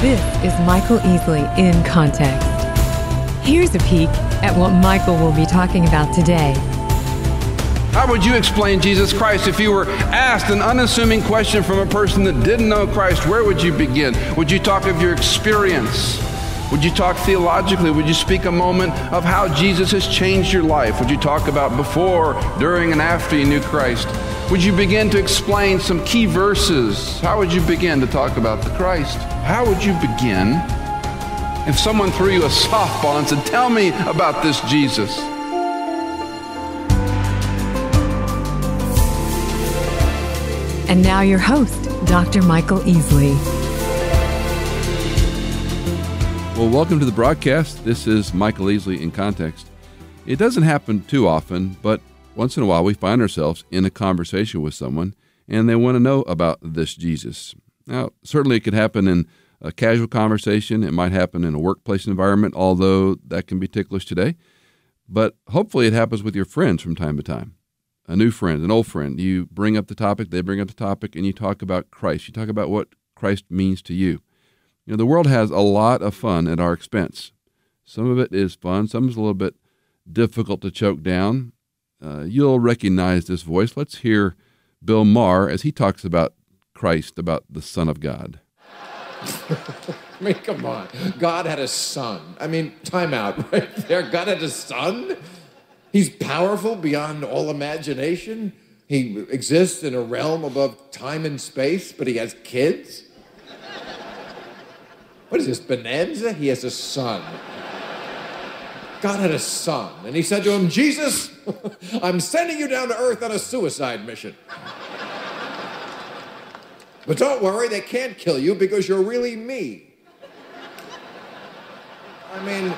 This is Michael Easley in Context. Here's a peek at what Michael will be talking about today. How would you explain Jesus Christ if you were asked an unassuming question from a person that didn't know Christ? Where would you begin? Would you talk of your experience? Would you talk theologically? Would you speak a moment of how Jesus has changed your life? Would you talk about before, during, and after you knew Christ? Would you begin to explain some key verses? How would you begin to talk about the Christ? How would you begin if someone threw you a softball and said, Tell me about this Jesus? And now, your host, Dr. Michael Easley. Well, welcome to the broadcast. This is Michael Easley in Context. It doesn't happen too often, but once in a while we find ourselves in a conversation with someone and they want to know about this Jesus. Now, certainly it could happen in a casual conversation, it might happen in a workplace environment, although that can be ticklish today. But hopefully it happens with your friends from time to time. A new friend, an old friend. You bring up the topic, they bring up the topic, and you talk about Christ. You talk about what Christ means to you. You know, the world has a lot of fun at our expense. Some of it is fun, some is a little bit difficult to choke down. Uh, you'll recognize this voice. Let's hear Bill Maher as he talks about Christ, about the Son of God. I mean, come on. God had a son. I mean, time out right there. God had a son? He's powerful beyond all imagination. He exists in a realm above time and space, but he has kids? What is this, Bonanza? He has a son. God had a son, and he said to him, Jesus, I'm sending you down to earth on a suicide mission. But don't worry, they can't kill you because you're really me. I mean,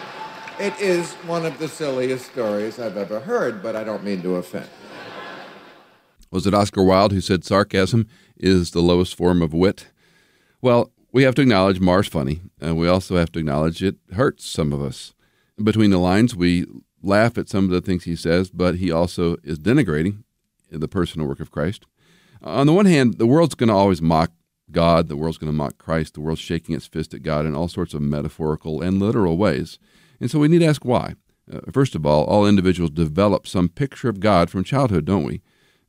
it is one of the silliest stories I've ever heard, but I don't mean to offend. Was it Oscar Wilde who said sarcasm is the lowest form of wit? Well, we have to acknowledge Maher's funny, and we also have to acknowledge it hurts some of us. Between the lines, we laugh at some of the things he says, but he also is denigrating the personal work of Christ. On the one hand, the world's going to always mock God, the world's going to mock Christ, the world's shaking its fist at God in all sorts of metaphorical and literal ways. And so we need to ask why. Uh, first of all, all individuals develop some picture of God from childhood, don't we?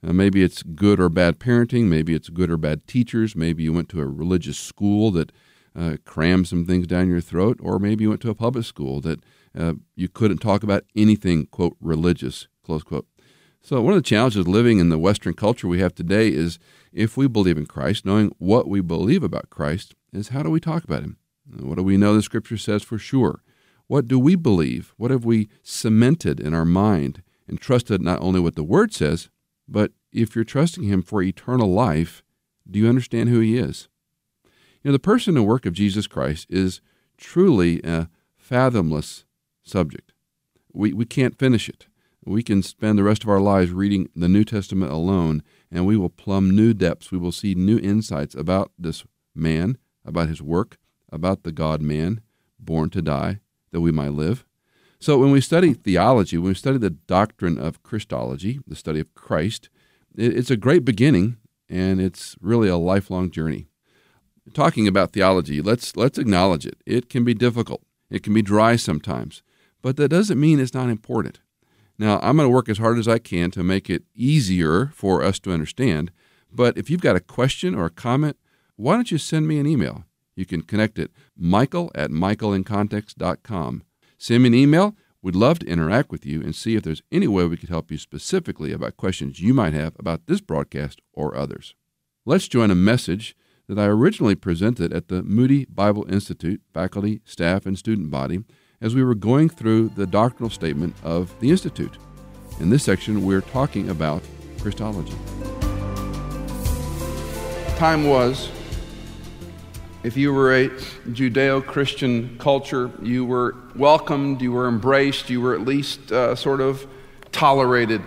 Uh, maybe it's good or bad parenting. Maybe it's good or bad teachers. Maybe you went to a religious school that uh, crammed some things down your throat, or maybe you went to a public school that uh, you couldn't talk about anything, quote, religious, close quote. So, one of the challenges living in the Western culture we have today is if we believe in Christ, knowing what we believe about Christ, is how do we talk about Him? What do we know the Scripture says for sure? What do we believe? What have we cemented in our mind and trusted not only what the Word says, but if you're trusting Him for eternal life, do you understand who He is? You know, the person and work of Jesus Christ is truly a fathomless subject. We, we can't finish it. We can spend the rest of our lives reading the New Testament alone, and we will plumb new depths. We will see new insights about this man, about his work, about the God man, born to die, that we might live. So, when we study theology, when we study the doctrine of Christology, the study of Christ, it's a great beginning, and it's really a lifelong journey. Talking about theology, let's, let's acknowledge it. It can be difficult, it can be dry sometimes, but that doesn't mean it's not important. Now, I'm going to work as hard as I can to make it easier for us to understand. But if you've got a question or a comment, why don't you send me an email? You can connect at michael at michaelincontext.com. Send me an email. We'd love to interact with you and see if there's any way we could help you specifically about questions you might have about this broadcast or others. Let's join a message that I originally presented at the Moody Bible Institute faculty, staff, and student body as we were going through the doctrinal statement of the Institute. In this section, we're talking about Christology. Time was, if you were a Judeo Christian culture, you were welcomed, you were embraced, you were at least uh, sort of tolerated.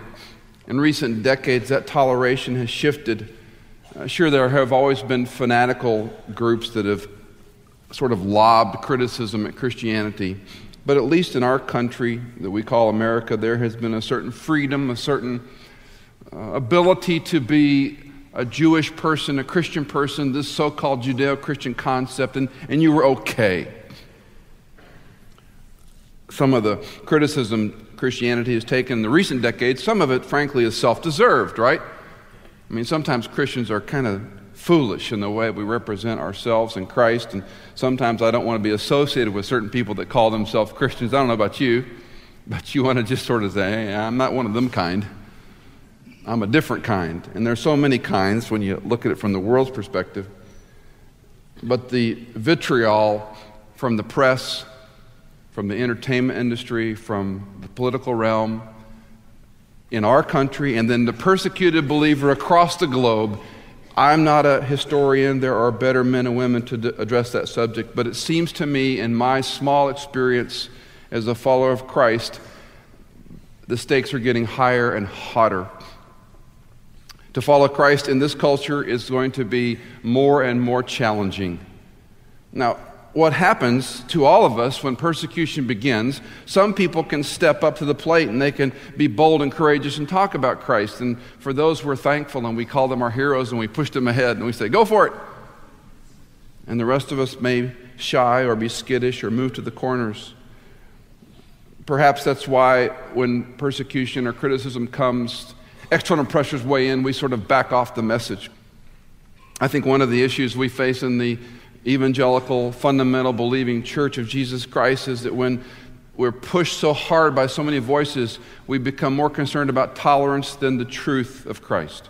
In recent decades, that toleration has shifted. Uh, sure, there have always been fanatical groups that have sort of lobbed criticism at Christianity. But at least in our country that we call America, there has been a certain freedom, a certain uh, ability to be a Jewish person, a Christian person, this so called Judeo Christian concept, and, and you were okay. Some of the criticism Christianity has taken in the recent decades, some of it, frankly, is self deserved, right? I mean, sometimes Christians are kind of foolish in the way we represent ourselves in Christ, and sometimes I don't want to be associated with certain people that call themselves Christians. I don't know about you, but you want to just sort of say, hey, I'm not one of them kind. I'm a different kind. And there's so many kinds when you look at it from the world's perspective. But the vitriol from the press, from the entertainment industry, from the political realm in our country, and then the persecuted believer across the globe. I'm not a historian. There are better men and women to d- address that subject. But it seems to me, in my small experience as a follower of Christ, the stakes are getting higher and hotter. To follow Christ in this culture is going to be more and more challenging. Now, what happens to all of us when persecution begins, some people can step up to the plate and they can be bold and courageous and talk about Christ. And for those we're thankful and we call them our heroes and we push them ahead and we say, go for it. And the rest of us may shy or be skittish or move to the corners. Perhaps that's why when persecution or criticism comes, external pressures weigh in, we sort of back off the message. I think one of the issues we face in the evangelical, fundamental, believing church of Jesus Christ is that when we're pushed so hard by so many voices, we become more concerned about tolerance than the truth of Christ.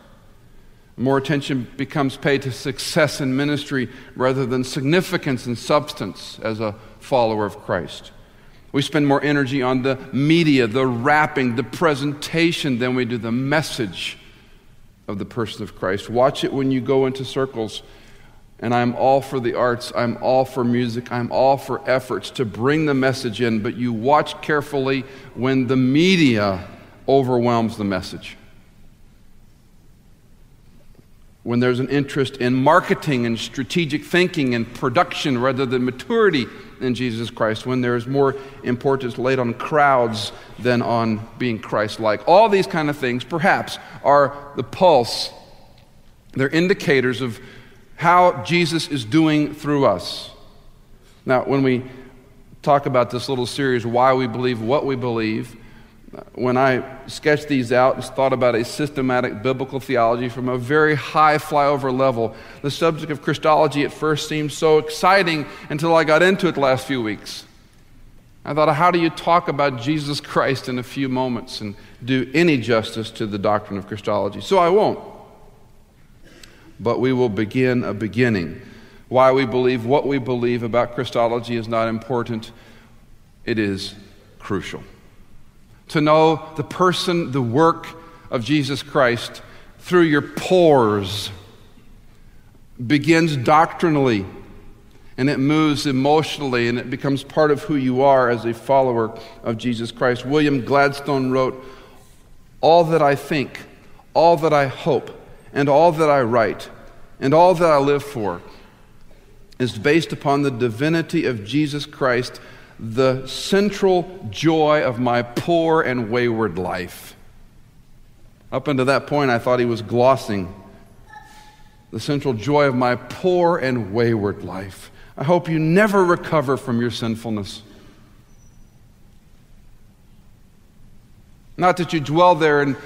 More attention becomes paid to success in ministry rather than significance and substance as a follower of Christ. We spend more energy on the media, the wrapping, the presentation than we do the message of the person of Christ. Watch it when you go into circles. And I'm all for the arts, I'm all for music, I'm all for efforts to bring the message in, but you watch carefully when the media overwhelms the message. When there's an interest in marketing and strategic thinking and production rather than maturity in Jesus Christ, when there is more importance laid on crowds than on being Christ like. All these kind of things, perhaps, are the pulse. They're indicators of how Jesus is doing through us. Now, when we talk about this little series, Why We Believe What We Believe, when I sketched these out and thought about a systematic biblical theology from a very high flyover level, the subject of Christology at first seemed so exciting until I got into it the last few weeks. I thought, how do you talk about Jesus Christ in a few moments and do any justice to the doctrine of Christology? So I won't. But we will begin a beginning. Why we believe what we believe about Christology is not important, it is crucial to know the person, the work of Jesus Christ through your pores begins doctrinally and it moves emotionally and it becomes part of who you are as a follower of Jesus Christ. William Gladstone wrote, All that I think, all that I hope, and all that I write, and all that I live for is based upon the divinity of Jesus Christ the central joy of my poor and wayward life. Up until that point, I thought he was glossing the central joy of my poor and wayward life. I hope you never recover from your sinfulness. Not that you dwell there in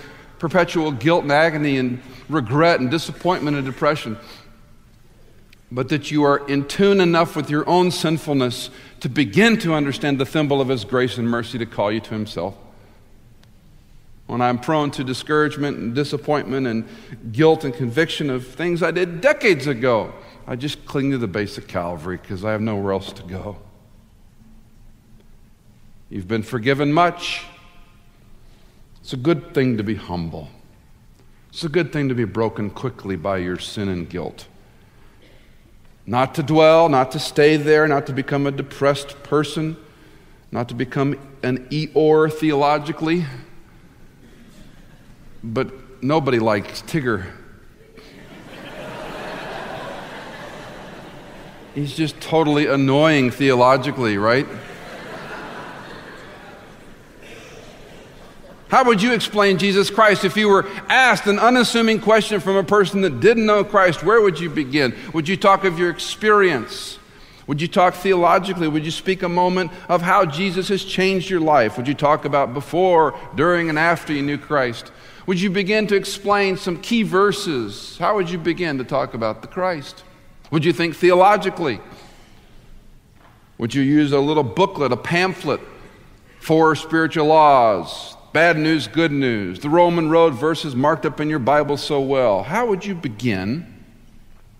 perpetual guilt and agony and regret and disappointment and depression but that you are in tune enough with your own sinfulness to begin to understand the thimble of His grace and mercy to call you to Himself. When I'm prone to discouragement and disappointment and guilt and conviction of things I did decades ago, I just cling to the base of Calvary because I have nowhere else to go. You've been forgiven much. It's a good thing to be humble. It's a good thing to be broken quickly by your sin and guilt. Not to dwell, not to stay there, not to become a depressed person, not to become an Eeyore theologically. But nobody likes Tigger. He's just totally annoying theologically, right? How would you explain Jesus Christ if you were asked an unassuming question from a person that didn't know Christ? Where would you begin? Would you talk of your experience? Would you talk theologically? Would you speak a moment of how Jesus has changed your life? Would you talk about before, during, and after you knew Christ? Would you begin to explain some key verses? How would you begin to talk about the Christ? Would you think theologically? Would you use a little booklet, a pamphlet, Four Spiritual Laws, Bad News, Good News, the Roman Road verses marked up in your Bible so well? How would you begin?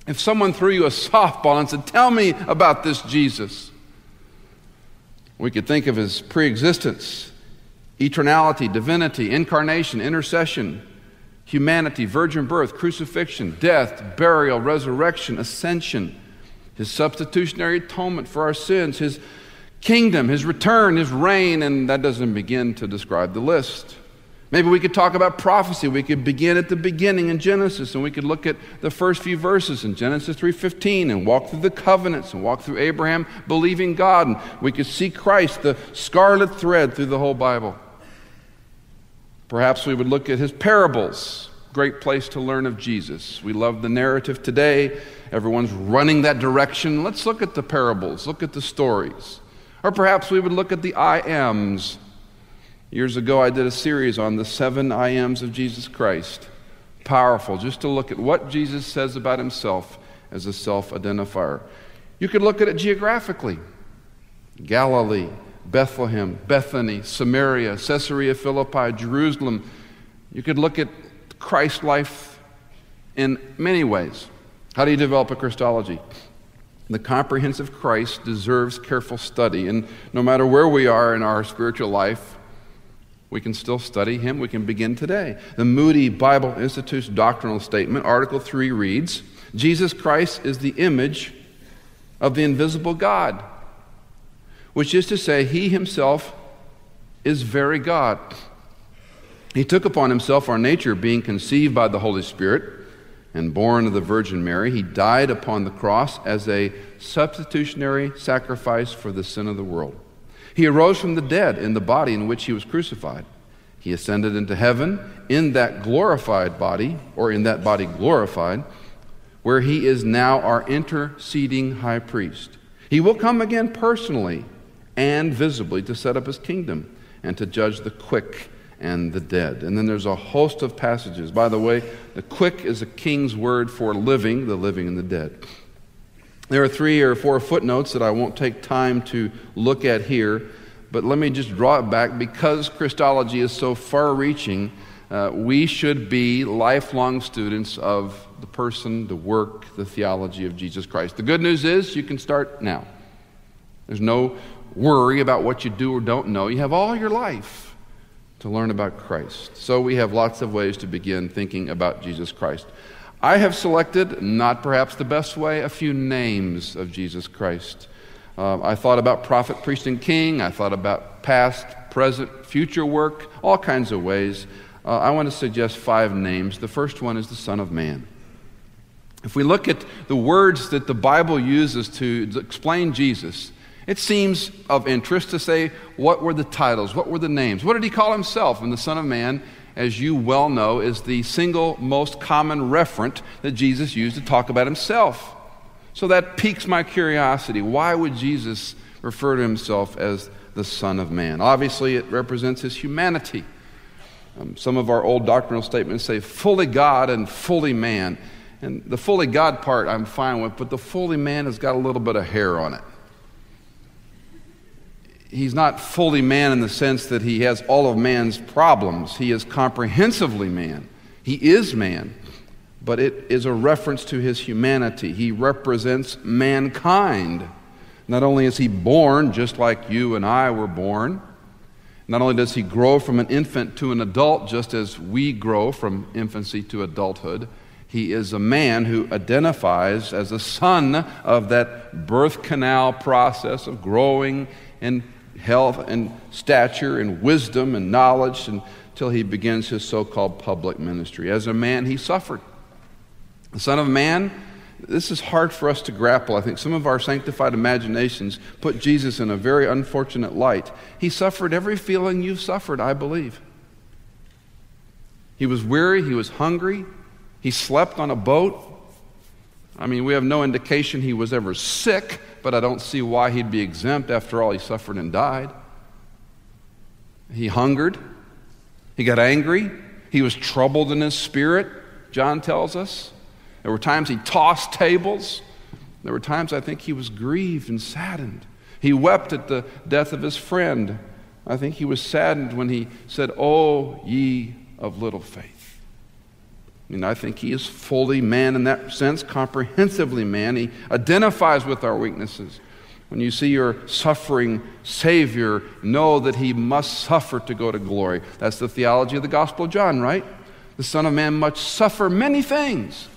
If someone threw you a softball and said, Tell me about this Jesus, we could think of his pre existence, eternality, divinity, incarnation, intercession, humanity, virgin birth, crucifixion, death, burial, resurrection, ascension, his substitutionary atonement for our sins, his kingdom, his return, his reign, and that doesn't begin to describe the list. Maybe we could talk about prophecy. We could begin at the beginning in Genesis and we could look at the first few verses in Genesis 3:15 and walk through the covenants and walk through Abraham believing God and we could see Christ the scarlet thread through the whole Bible. Perhaps we would look at his parables. Great place to learn of Jesus. We love the narrative today. Everyone's running that direction. Let's look at the parables, look at the stories. Or perhaps we would look at the I ams Years ago, I did a series on the seven I ams of Jesus Christ. Powerful, just to look at what Jesus says about himself as a self identifier. You could look at it geographically Galilee, Bethlehem, Bethany, Samaria, Caesarea Philippi, Jerusalem. You could look at Christ's life in many ways. How do you develop a Christology? The comprehensive Christ deserves careful study, and no matter where we are in our spiritual life, we can still study him. We can begin today. The Moody Bible Institute's doctrinal statement, Article 3 reads Jesus Christ is the image of the invisible God, which is to say, he himself is very God. He took upon himself our nature, being conceived by the Holy Spirit and born of the Virgin Mary. He died upon the cross as a substitutionary sacrifice for the sin of the world. He arose from the dead in the body in which he was crucified. He ascended into heaven in that glorified body, or in that body glorified, where he is now our interceding high priest. He will come again personally and visibly to set up his kingdom and to judge the quick and the dead. And then there's a host of passages. By the way, the quick is a king's word for living, the living and the dead. There are three or four footnotes that I won't take time to look at here, but let me just draw it back. Because Christology is so far reaching, uh, we should be lifelong students of the person, the work, the theology of Jesus Christ. The good news is you can start now. There's no worry about what you do or don't know. You have all your life to learn about Christ. So we have lots of ways to begin thinking about Jesus Christ. I have selected, not perhaps the best way, a few names of Jesus Christ. Uh, I thought about prophet, priest, and king. I thought about past, present, future work, all kinds of ways. Uh, I want to suggest five names. The first one is the Son of Man. If we look at the words that the Bible uses to explain Jesus, it seems of interest to say, what were the titles? What were the names? What did he call himself? And the Son of Man as you well know, is the single most common referent that Jesus used to talk about himself. So that piques my curiosity. Why would Jesus refer to himself as the Son of Man? Obviously, it represents his humanity. Um, some of our old doctrinal statements say fully God and fully man. And the fully God part I'm fine with, but the fully man has got a little bit of hair on it he's not fully man in the sense that he has all of man's problems. He is comprehensively man. He is man, but it is a reference to his humanity. He represents mankind. Not only is he born just like you and I were born, not only does he grow from an infant to an adult just as we grow from infancy to adulthood, he is a man who identifies as a son of that birth canal process of growing and health and stature and wisdom and knowledge until he begins his so called public ministry. As a man, he suffered. The Son of Man, this is hard for us to grapple. I think some of our sanctified imaginations put Jesus in a very unfortunate light. He suffered every feeling you've suffered, I believe. He was weary, he was hungry, he slept on a boat. I mean, we have no indication he was ever sick, but I don't see why he'd be exempt. After all, he suffered and died. He hungered, he got angry, he was troubled in his spirit, John tells us. There were times he tossed tables. There were times I think he was grieved and saddened. He wept at the death of his friend. I think he was saddened when he said, Oh, ye of little faith. Mean, I think he is fully man in that sense, comprehensively man. He identifies with our weaknesses. When you see your suffering Savior, know that he must suffer to go to glory. That's the theology of the Gospel of John, right? The Son of Man must suffer many things.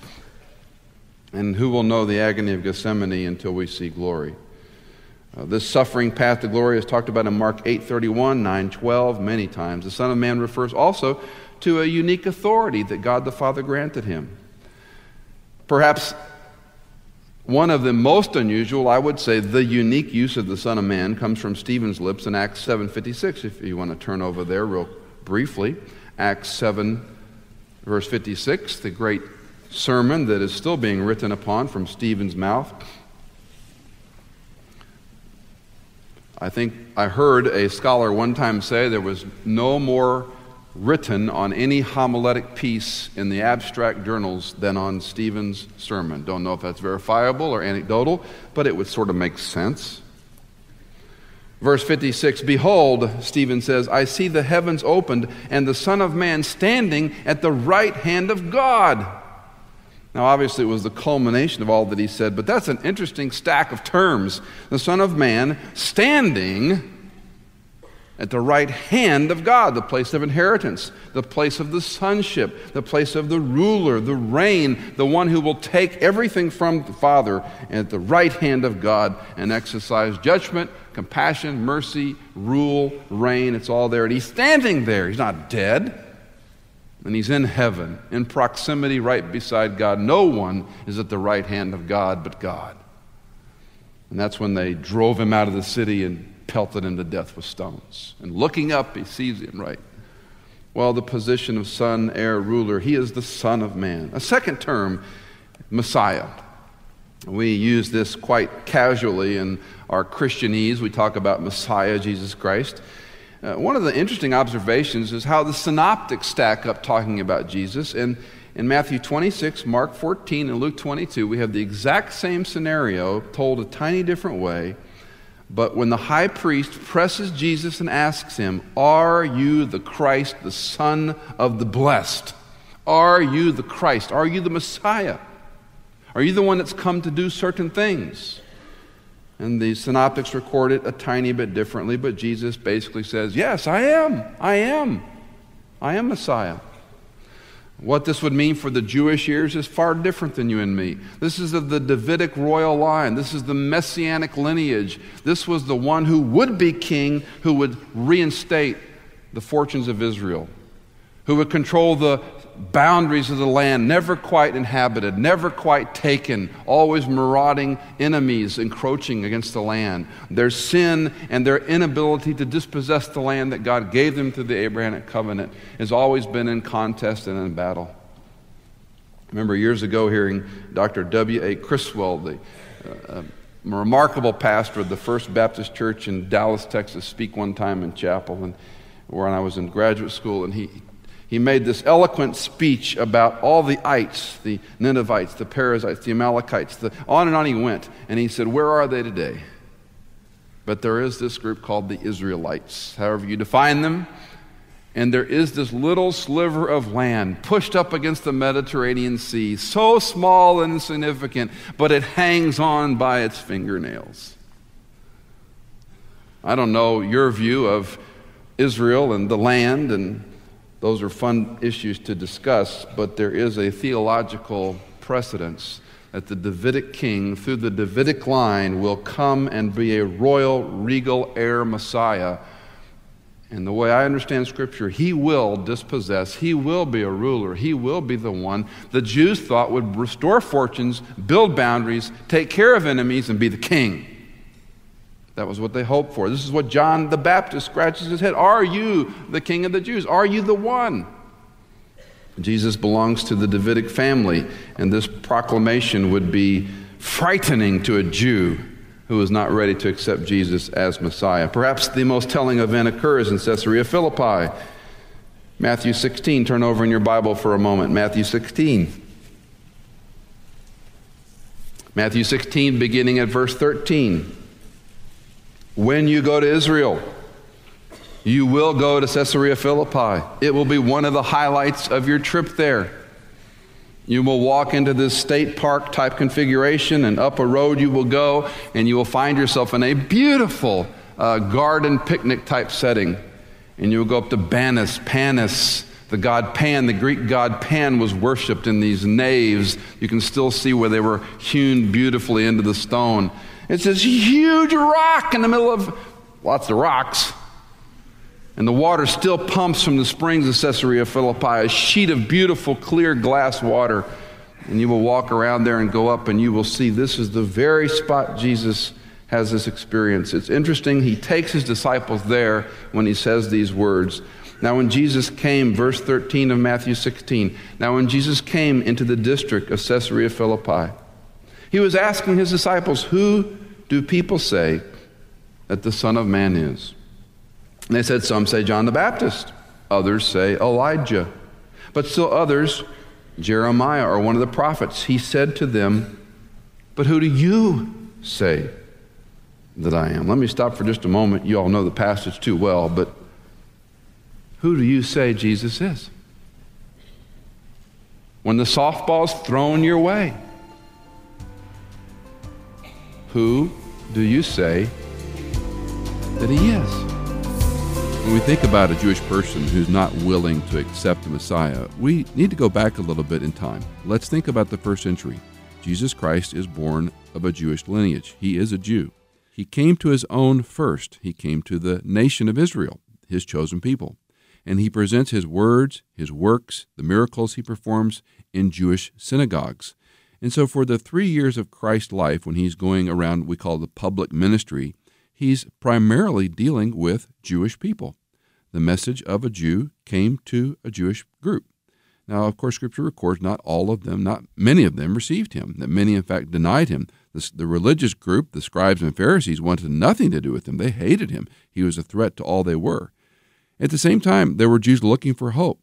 And who will know the agony of Gethsemane until we see glory? Uh, this suffering path to glory is talked about in Mark 8:31, 9:12 many times. The Son of Man refers also to a unique authority that God the Father granted him. Perhaps one of the most unusual, I would say, the unique use of the Son of Man comes from Stephen's lips in Acts 7:56. If you want to turn over there real briefly, Acts 7 verse 56, the great sermon that is still being written upon from Stephen's mouth. I think I heard a scholar one time say there was no more written on any homiletic piece in the abstract journals than on Stephen's sermon. Don't know if that's verifiable or anecdotal, but it would sort of make sense. Verse 56 Behold, Stephen says, I see the heavens opened and the Son of Man standing at the right hand of God. Now, obviously, it was the culmination of all that he said, but that's an interesting stack of terms. The Son of Man standing at the right hand of God, the place of inheritance, the place of the sonship, the place of the ruler, the reign, the one who will take everything from the Father at the right hand of God and exercise judgment, compassion, mercy, rule, reign. It's all there. And he's standing there. He's not dead. And he's in heaven, in proximity right beside God. No one is at the right hand of God but God. And that's when they drove him out of the city and pelted him to death with stones. And looking up, he sees him, right? Well, the position of son, heir, ruler, he is the Son of Man. A second term, Messiah. We use this quite casually in our Christianese. We talk about Messiah, Jesus Christ. Uh, one of the interesting observations is how the synoptics stack up talking about Jesus. And in Matthew 26, Mark 14, and Luke 22, we have the exact same scenario told a tiny different way. But when the high priest presses Jesus and asks him, Are you the Christ, the Son of the Blessed? Are you the Christ? Are you the Messiah? Are you the one that's come to do certain things? And the synoptics record it a tiny bit differently, but Jesus basically says, Yes, I am. I am. I am Messiah. What this would mean for the Jewish ears is far different than you and me. This is of the Davidic royal line. This is the messianic lineage. This was the one who would be king, who would reinstate the fortunes of Israel, who would control the boundaries of the land, never quite inhabited, never quite taken, always marauding enemies encroaching against the land. Their sin and their inability to dispossess the land that God gave them through the Abrahamic covenant has always been in contest and in battle. I remember years ago hearing Dr. W.A. Criswell, the uh, remarkable pastor of the First Baptist Church in Dallas, Texas, speak one time in chapel, and when I was in graduate school, and he he made this eloquent speech about all the ites, the Ninevites, the Perizzites, the Amalekites, the, on and on he went. And he said, Where are they today? But there is this group called the Israelites, however you define them. And there is this little sliver of land pushed up against the Mediterranean Sea, so small and insignificant, but it hangs on by its fingernails. I don't know your view of Israel and the land and those are fun issues to discuss, but there is a theological precedence that the Davidic king, through the Davidic line, will come and be a royal, regal heir Messiah. And the way I understand Scripture, he will dispossess, he will be a ruler, he will be the one the Jews thought would restore fortunes, build boundaries, take care of enemies, and be the king. That was what they hoped for. This is what John the Baptist scratches his head. Are you the king of the Jews? Are you the one? Jesus belongs to the Davidic family, and this proclamation would be frightening to a Jew who is not ready to accept Jesus as Messiah. Perhaps the most telling event occurs in Caesarea Philippi. Matthew 16, turn over in your Bible for a moment. Matthew 16. Matthew 16, beginning at verse 13. When you go to Israel, you will go to Caesarea Philippi. It will be one of the highlights of your trip there. You will walk into this state park type configuration, and up a road you will go, and you will find yourself in a beautiful uh, garden picnic type setting. And you will go up to Banias, Paneas, the god Pan, the Greek god Pan, was worshipped in these naves. You can still see where they were hewn beautifully into the stone. It's this huge rock in the middle of lots of rocks and the water still pumps from the springs of Caesarea Philippi, a sheet of beautiful, clear glass water. And you will walk around there and go up, and you will see this is the very spot Jesus has this experience. It's interesting, he takes his disciples there when he says these words. Now, when Jesus came, verse 13 of Matthew 16, now when Jesus came into the district of Caesarea Philippi, he was asking his disciples, Who do people say that the Son of Man is? And they said, Some say John the Baptist, others say Elijah, but still others, Jeremiah or one of the prophets. He said to them, But who do you say that I am? Let me stop for just a moment. You all know the passage too well, but who do you say Jesus is? When the softball's thrown your way, who do you say that he is? When we think about a Jewish person who's not willing to accept the Messiah, we need to go back a little bit in time. Let's think about the first century. Jesus Christ is born of a Jewish lineage. He is a Jew. He came to his own first. He came to the nation of Israel, his chosen people. And he presents his words, his works, the miracles he performs in Jewish synagogues. And so, for the three years of Christ's life, when he's going around, we call the public ministry, he's primarily dealing with Jewish people. The message of a Jew came to a Jewish group. Now, of course, Scripture records not all of them, not many of them received him, that many, in fact, denied him. The, the, religious group, the scribes and Pharisees, wanted nothing to do with him. They hated him. He was a threat to all they were. At the same time, there were Jews looking for hope.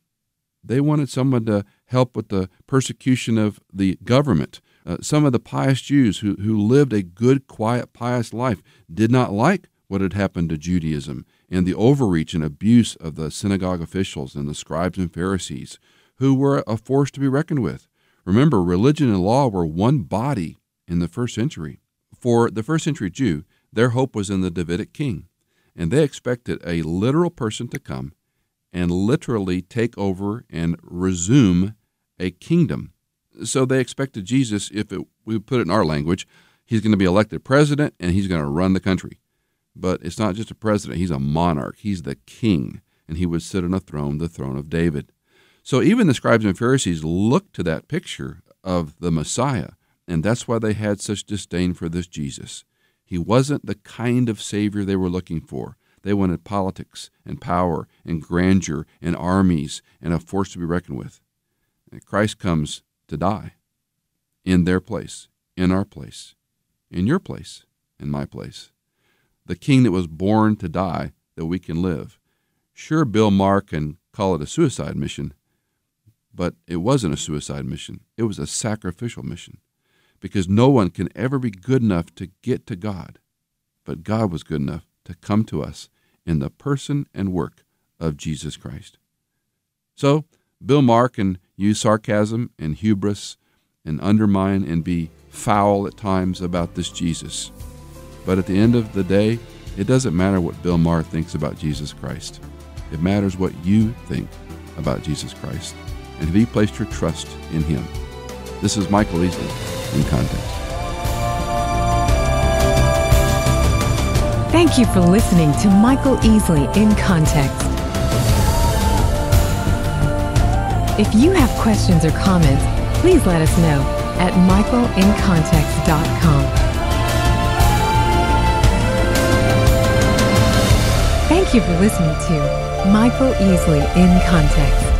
They wanted someone to help with the persecution of the government. Uh, some of the pious Jews who, who lived a good, quiet, pious life did not like what had happened to Judaism and the overreach and abuse of the synagogue officials and the scribes and Pharisees, who were a force to be reckoned with. Remember, religion and law were one body in the first century. For the first century Jew, their hope was in the Davidic king, and they expected a literal person to come and literally take over and resume a kingdom so they expected Jesus, if it, we put it in our language, he's going to be elected president and he's going to run the country. But it's not just a president, he's a monarch. He's the king, and he would sit on a throne, the throne of David. So even the scribes and Pharisees looked to that picture of the Messiah, and that's why they had such disdain for this Jesus. He wasn't the kind of Savior they were looking for. They wanted politics and power and grandeur and armies and a force to be reckoned with. And Christ comes to die in their place, in our place, in your place, in my place. The king that was born to die that we can live. Sure, Bill Maher can call it a suicide mission, but it wasn't a suicide mission. It was a sacrificial mission because no one can ever be good enough to get to God, but God was good enough to come to us in the person and work of Jesus Christ. So, Bill Maher can use sarcasm and hubris and undermine and be foul at times about this Jesus. But at the end of the day, it doesn't matter what Bill Maher thinks about Jesus Christ. It matters what you think about Jesus Christ and have you placed your trust in him. This is Michael Easley in Context. Thank you for listening to Michael Easley in Context. If you have questions or comments, please let us know at michaelincontext.com. Thank you for listening to Michael Easley in Context.